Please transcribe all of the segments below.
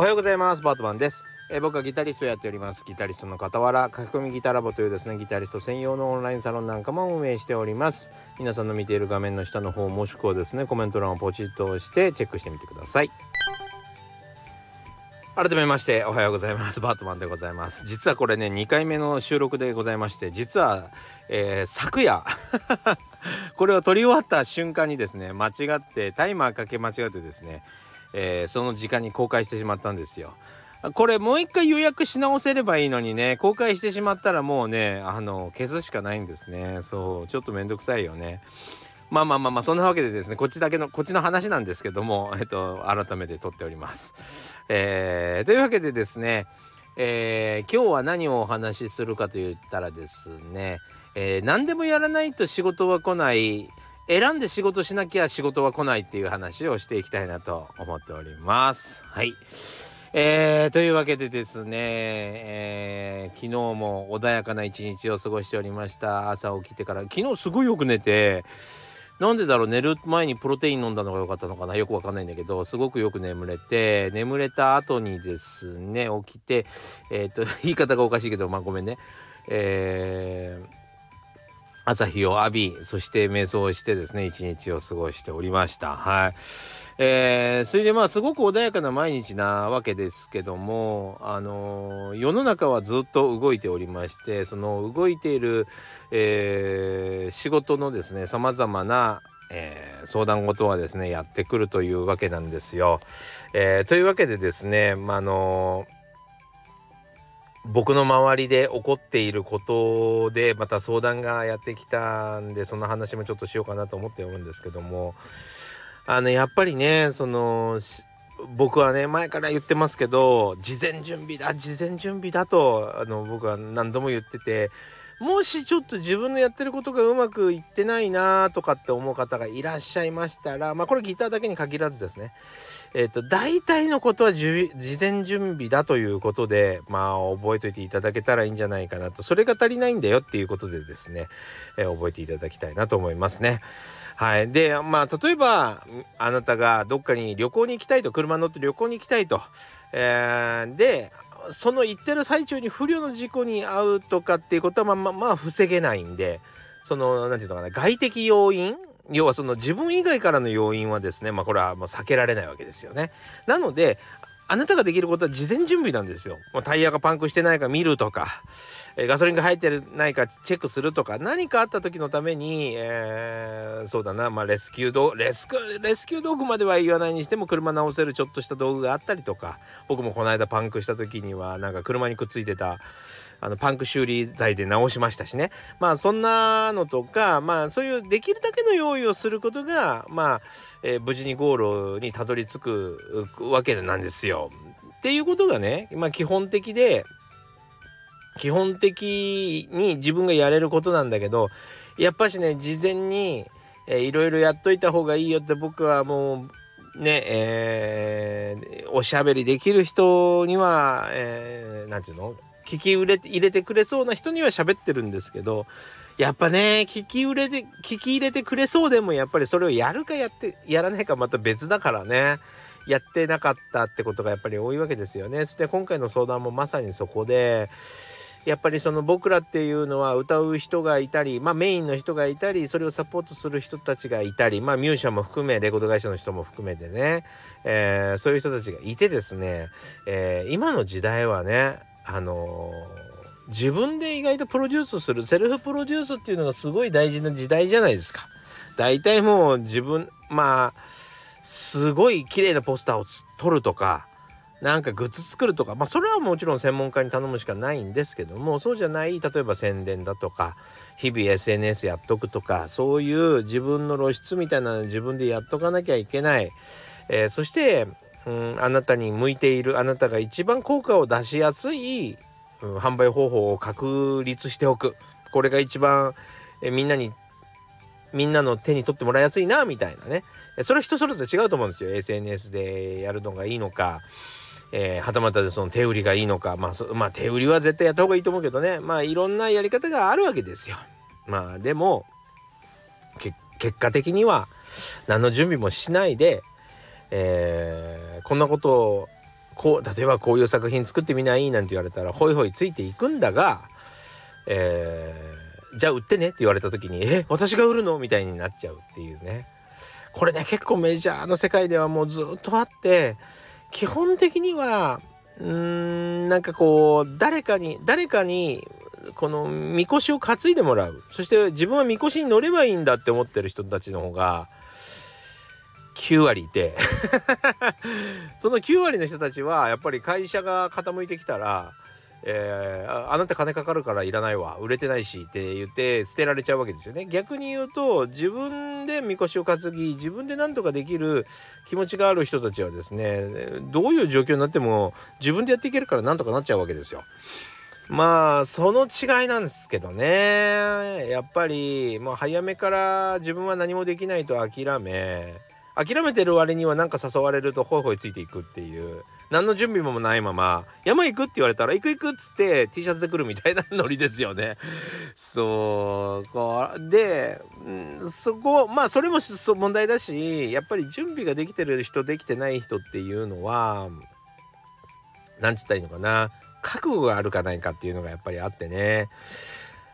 おはようございます。バートマンです、えー僕はギタリストをやっております。ギタリストの傍ら書き込みギタラボというですねギタリスト専用のオンラインサロンなんかも運営しております。皆さんの見ている画面の下の方もしくはですねコメント欄をポチッと押してチェックしてみてください。改めましておはようございます。バートマンでございます。実はこれね2回目の収録でございまして実は、えー昨夜 これを撮り終わった瞬間にですね間違ってタイマーかけ間違ってですね、えーその時間に公開してしまったんですよ。これもう一回予約し直せればいいのにね公開してしまったらもうねあの消すしかないんですね。そうちょっとめんどくさいよね。まあまあまあまあそんなわけでですねこっちだけのこっちの話なんですけどもえっと改めて撮っております。えーというわけでですね、えー今日は何をお話しするかと言ったらですね、えー何でもやらないと仕事は来ない選んで仕事しなきゃ仕事は来ないっていう話をしていきたいなと思っております。はい。えーというわけでですね、えー昨日も穏やかな一日を過ごしておりました朝起きてから昨日すごいよく寝てなんでだろう寝る前にプロテイン飲んだのが良かったのかなよくわかんないんだけどすごくよく眠れて眠れた後にですね起きてえっ、と言い方がおかしいけどまあごめんねえー朝日を浴びそして瞑想をしてですね一日を過ごしておりましたはい。えーそれでまあすごく穏やかな毎日なわけですけども、あのー世の中はずっと動いておりましてその動いている、えー仕事のですねさまざまな、えー相談事はですねやってくるというわけなんですよ。えーというわけでですね、まあのー僕の周りで起こっていることでまた相談がやってきたんでその話もちょっとしようかなと思っておるんですけども。あのやっぱりねその僕はね前から言ってますけど事前準備だ事前準備だとあの僕は何度も言っててもしちょっと自分のやってることがうまくいってないなとかって思う方がいらっしゃいましたらまあこれギターだけに限らずですねえっ、と大体のことは事前準備だということでまあ覚えておいていただけたらいいんじゃないかなとそれが足りないんだよっていうことでですね、えー覚えていただきたいなと思いますね。はい。で、まあ、例えば、あなたがどっかに旅行に行きたいと、車乗って旅行に行きたいと。えーで、その行ってる最中に不慮の事故に遭うとかっていうことは、まあ、まあ、防げないんで、その、何て言うのかな、外的要因要はその自分以外からの要因はですね、まあこれはもう避けられないわけですよね。なので、あなたができることは事前準備なんですよ。まあタイヤがパンクしてないか見るとか、えーガソリンが入ってないかチェックするとか、何かあった時のために、えーそうだな、まあレスキュー道レスク、レスキュー道具までは言わないにしても車直せるちょっとした道具があったりとか、僕もこの間パンクした時にはなんか車にくっついてたあのパンク修理剤で直しましたしねまあそんなのとかまあそういうできるだけの用意をすることがまあ、えー無事にゴールにたどり着くわけなんですよ。っていうことがねまあ基本的で基本的に自分がやれることなんだけどやっぱしね事前に、えーいろいろやっといた方がいいよって僕はもうねえーおしゃべりできる人には、えーていうの？聞き入れて入れてくれそうな人には喋ってるんですけどやっぱね聞き入れて聞き入れてくれそうでもやっぱりそれをやるかやってやらないかまた別だからね。やってなかったってことがやっぱり多いわけですよね。そして今回の相談もまさにそこでやっぱりその僕らっていうのは歌う人がいたり、まあ、メインの人がいたりそれをサポートする人たちがいたり、まあ、ミュージシャンも含めレコード会社の人も含めてね、えーそういう人たちがいてですね、えー今の時代はねあのー自分で意外とプロデュースするセルフプロデュースっていうのがすごい大事な時代じゃないですか。大体もう自分まあすごい綺麗なポスターを撮るとかなんかグッズ作るとかまあそれはもちろん専門家に頼むしかないんですけどもそうじゃない例えば宣伝だとか日々 SNS やっとくとかそういう自分の露出みたいなの自分でやっとかなきゃいけない、えーそして、うん、あなたに向いているあなたが一番効果を出しやすい、うん販売方法を確立しておく。これが一番、えみんなにみんなの手に取ってもらいやすいなみたいなね。それは人それぞれ違うと思うんですよ。SNS でやるのがいいのかえーはたまたでその手売りがいいのか。まあそまあ手売りは絶対やった方がいいと思うけどね。まあいろんなやり方があるわけですよ。まあでも結果的には何の準備もしないで、えーこんなことをこう例えばこういう作品作ってみないなんて言われたらホイホイついていくんだが、えー、じゃあ売ってねって言われた時に「え私が売るの?」みたいになっちゃうっていうねこれね結構メジャーの世界ではもうずっとあって基本的にはうーんなんかこう誰かに誰かにこのみこしを担いでもらうそして自分はみこしに乗ればいいんだって思ってる人たちの方が9割いて。その9割の人たちはやっぱり会社が傾いてきたらえー、あなた金かかるからいらないわ。売れてないしって言って捨てられちゃうわけですよね。逆に言うと自分でみこしを担ぎ自分で何とかできる気持ちがある人たちはですねどういう状況になっても自分でやっていけるからなんとかなっちゃうわけですよ。まあその違いなんですけどね。やっぱりもう早めから自分は何もできないと諦め諦めてる割には何か誘われるとホイホイついていくっていう何の準備もないまま山行くって言われたら行く行くっつって T シャツで来るみたいなノリですよね。そうこで、うん、そこまあそれも問題だしやっぱり準備ができてる人できてない人っていうのは何つったらいいのかな覚悟があるかないかっていうのがやっぱりあってね。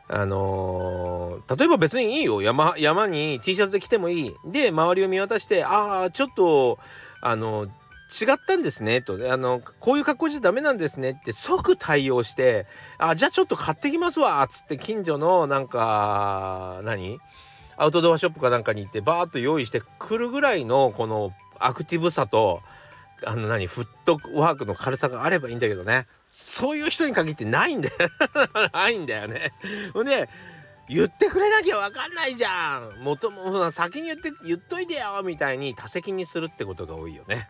あのー、例えば別にいいよ。山山に T シャツで来てもいい。で周りを見渡してああちょっとあの違ったんですね。と。あのこういう格好じゃダメなんですね。って即対応してあじゃあちょっと買ってきますわ。っつって近所のなんか何？アウトドアショップかなんかに行ってバーッと用意してくるぐらいのこのアクティブさとあの何？フットワークの軽さがあればいいんだけどね。そういう人に限ってないんだよ。ないんだよね。ほんで言ってくれなきゃ分かんないじゃん。もとも先に言って言っといてよみたいに多責にするってことが多いよね。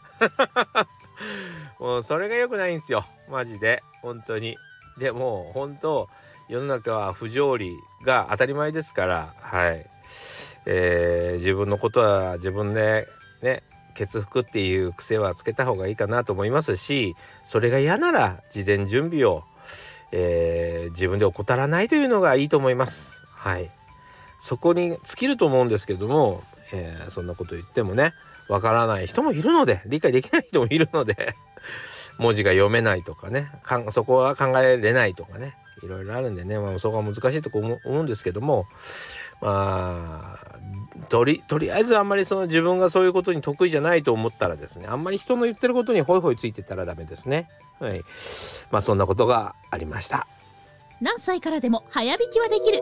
もうそれが良くないんですよ。マジで。本当に。でも本当世の中は不条理が当たり前ですから。はい。えー、自分のことは自分でね血服っていう癖はつけた方がいいかなと思いますしそれが嫌なら事前準備を、えー、自分で怠らないというのがいいと思います。はいそこに尽きると思うんですけども、えー、そんなこと言ってもねわからない人もいるので理解できない人もいるので 文字が読めないとかねそこは考えれないとかねいろいろあるんでね、まあ、そこは難しいとこ思うんですけどもまあとりとりあえずあんまりその自分がそういうことに得意じゃないと思ったらですねあんまり人の言ってることにホイホイついてたらダメですね。はい。まあそんなことがありました。何歳からでも早弾きはできる。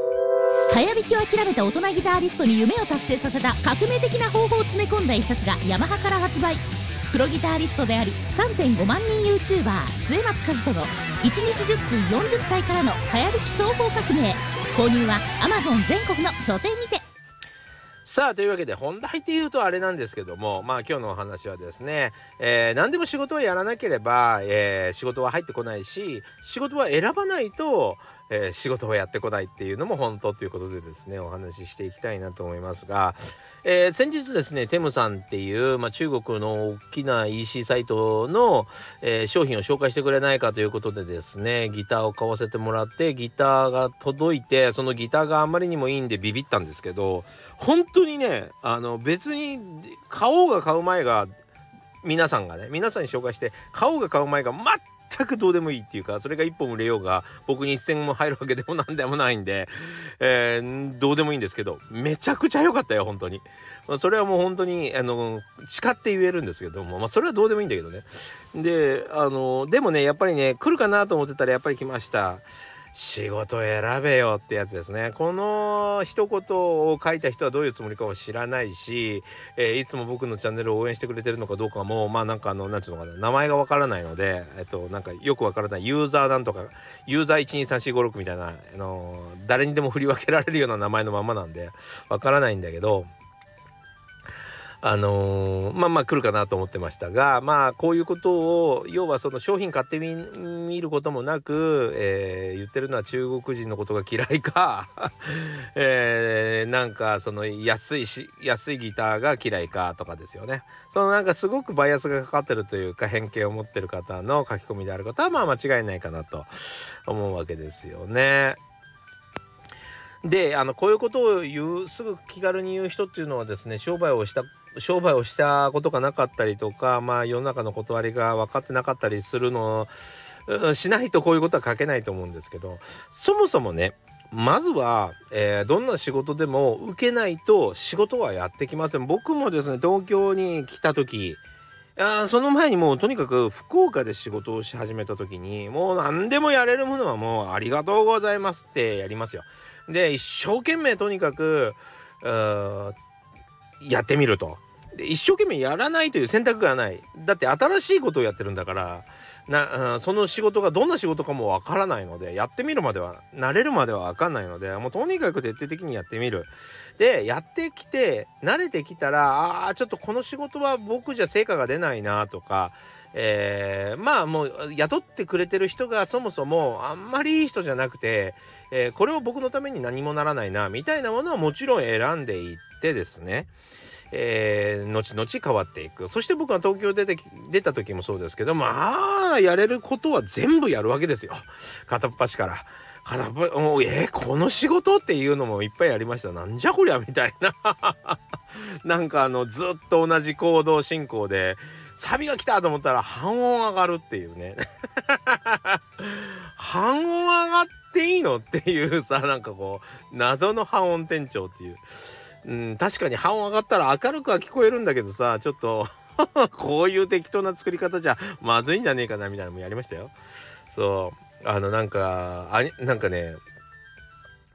早弾きを諦めた大人ギタリストに夢を達成させた革命的な方法を詰め込んだ一冊がヤマハから発売。プロギタリストであり3.5万人 YouTuber 末松和人の1日10分40歳からの早弾き双方革命。購入は Amazon 全国の書店にて。さあというわけで本題っていうとあれなんですけどもまあ今日のお話はですね、えー、何でも仕事をやらなければ、えー、仕事は入ってこないし仕事は選ばないとえー、仕事をやってこないっていうのも本当ということでですねお話ししていきたいなと思いますが、えー、先日ですねテムさんっていう、まあ、中国の大きな EC サイトの、えー、商品を紹介してくれないかということでですねギターを買わせてもらってギターが届いてそのギターがあまりにもいいんでビビったんですけど本当にねあの別に買おうが買う前が皆さんがね皆さんに紹介して買おうが買う前が全くどうでもいいっていうかそれが1本売れようが僕に一銭も入るわけでも何でもないんで、えー、どうでもいいんですけどめちゃくちゃ良かったよ本当にま。それはもう本当にあの誓って言えるんですけども、まあ、それはどうでもいいんだけどね。であのでもねやっぱりね来るかなと思ってたらやっぱり来ました。仕事選べよってやつですね。この一言を書いた人はどういうつもりかを知らないし、えー、いつも僕のチャンネルを応援してくれてるのかどうかも、まあなんかあの、なんていうのかな、名前がわからないので、えっと、なんかよくわからないユーザーなんとか、ユーザー123456みたいな、あの誰にでも振り分けられるような名前のままなんで、わからないんだけど、あのー、まあまあ来るかなと思ってましたがまあこういうことを要はその商品買ってみることもなく、えー、言ってるのは中国人のことが嫌いか、えー、なんかその安いし安いギターが嫌いかとかですよねそのなんかすごくバイアスがかかってるというか偏見を持ってる方の書き込みであることはまあ間違いないかなと思うわけですよね。であのこういうことを言うすぐ気軽に言う人っていうのはですね商売をした商売をしたことがなかったりとかまあ世の中の断りが分かってなかったりするのしないとこういうことは書けないと思うんですけどそもそもねまずは、えー、どんな仕事でも受けないと仕事はやってきません僕もですね東京に来た時あその前にもうとにかく福岡で仕事をし始めた時にもう何でもやれるものはもうありがとうございますってやりますよ。で一生懸命とにかくやってみると。で一生懸命やらないという選択がない。だって新しいことをやってるんだからな、その仕事がどんな仕事かもわからないのでやってみるまでは慣れるまではわかんないのでもうとにかく徹底的にやってみる。でやってきて慣れてきたらあちょっとこの仕事は僕じゃ成果が出ないなとか、えー、まあもう雇ってくれてる人がそもそもあんまりいい人じゃなくて、えー、これは僕のために何もならないなみたいなものはもちろん選んでいってですねえー、後々変わっていく。そして僕が東京出て出た時もそうですけどまあやれることは全部やるわけですよ。片っ端から。片っ端もうえー、この仕事っていうのもいっぱいありました。なんじゃこりゃみたいな。なんかあのずっと同じ行動進行でサビが来たと思ったら半音上がるっていうね。半音上がっていいの？っていうさなんかこう謎の半音店長っていう。うん、確かに半音上がったら明るくは聞こえるんだけどさ、ちょっと こういう適当な作り方じゃまずいんじゃねえかなみたいなのもやりましたよ。そう。あの、なんか、あなんかね、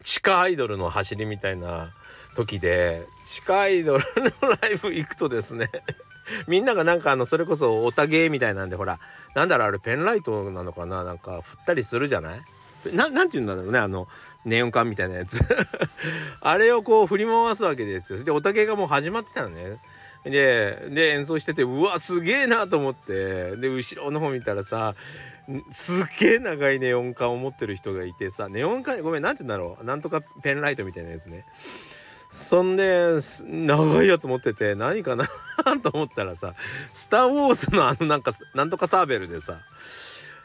地下アイドルの走りみたいな時で、地下アイドルのライブ行くとですね みんながなんかあの、それこそオタゲーみたいなんで、ほら、なんだろう、あれペンライトなのかななんか振ったりするじゃない？ななんて言うんだろうね、あの、ネオン管みたいなやつ。あれをこう振り回すわけですよ。でおたけがもう始まってたのね。でで演奏しててうわすげえなと思って。で後ろの方見たらさすげえ長いネオン管を持ってる人がいてさネオン管ごめん何て言うんだろう。なんとかペンライトみたいなやつね。そんで長いやつ持ってて何かな？と思ったらさ「スター・ウォーズ」のあのなんかなんとかサーベルでさ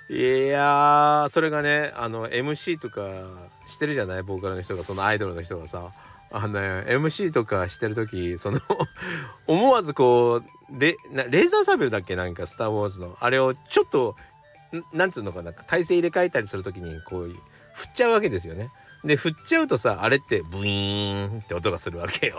いやそれがねあの MC とかしてるじゃない？ボーカルの人がそのアイドルの人がさ。あの、ね、MC とかしてる時その 思わずこうレレーザーサーベルだっけ？なんか「スター・ウォーズの」あれをちょっとなんつうのかな？体勢入れ替えたりする時にこう振っちゃうわけですよね。で振っちゃうとさあれってブイーンって音がするわけよ。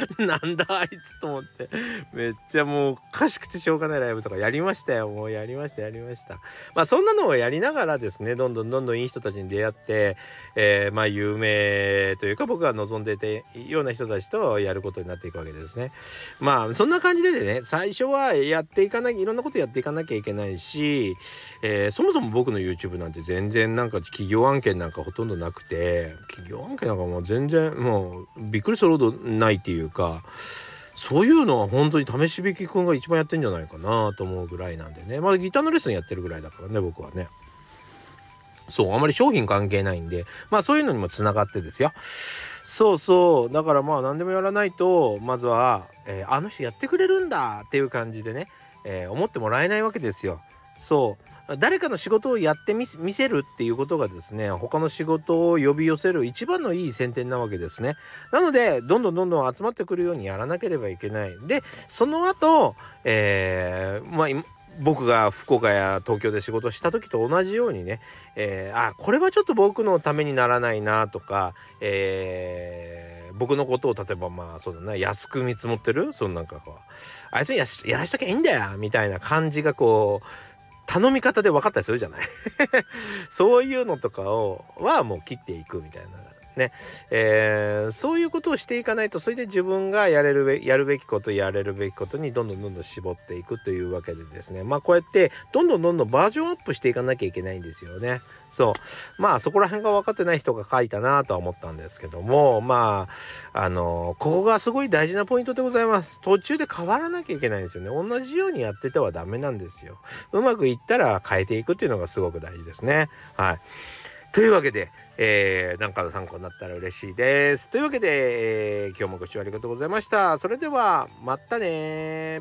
なんだあいつと思って。めっちゃもうおかしくてしょうがないライブとかやりましたよ。もうやりましたやりました。まあそんなのをやりながらですねどんどんどんどんいい人たちに出会って、えー、まあ有名というか僕が望んでてような人たちとやることになっていくわけですね。まあそんな感じでね最初はやっていかなきゃいろんなことやっていかなきゃいけないし、えー、そもそも僕の YouTube なんて全然なんか企業案件なんかほとんどなくて企業案件なんかもう全然もうびっくりするほどないっていういうかそういうのは本当に試し引きくんが一番やってんじゃないかなと思うぐらいなんでね。まだギターのレッスンやってるぐらいだからね僕はね。そうあまり商品関係ないんで。まあそういうのにもつながってですよ。そうそう。だからまあ何でもやらないとまずは、えー、あの人やってくれるんだっていう感じでね、えー、思ってもらえないわけですよ。そう。誰かの仕事をやってみせるっていうことがですね他の仕事を呼び寄せる一番のいい先天なわけですね。なのでどんどんどんどん集まってくるようにやらなければいけない。でその後、えー、まあ僕が福岡や東京で仕事した時と同じようにね、えー、あこれはちょっと僕のためにならないなとか、えー、僕のことを例えばまあそうだな安く見積もってる？そのなんかこうあいつにややらしときゃいいんだよみたいな感じがこう頼み方で分かったりするじゃない。そういうのとかをはもう切っていくみたいな。ね、えー、そういうことをしていかないとそれで自分がやれるべやるべきことやれるべきことにどんどんどんどん絞っていくというわけでですねまあこうやってどんどんどんどんバージョンアップしていかなきゃいけないんですよね。そうまあそこら辺が分かってない人が書いたなとは思ったんですけどもまああのここがすごい大事なポイントでございます。途中で変わらなきゃいけないんですよね。同じようにやっててはダメなんですよ。うまくいったら変えていくっていうのがすごく大事ですね。はい。というわけで、えー、なんかの参考になったら嬉しいです。というわけで、えー、今日もご視聴ありがとうございました。それでは、またね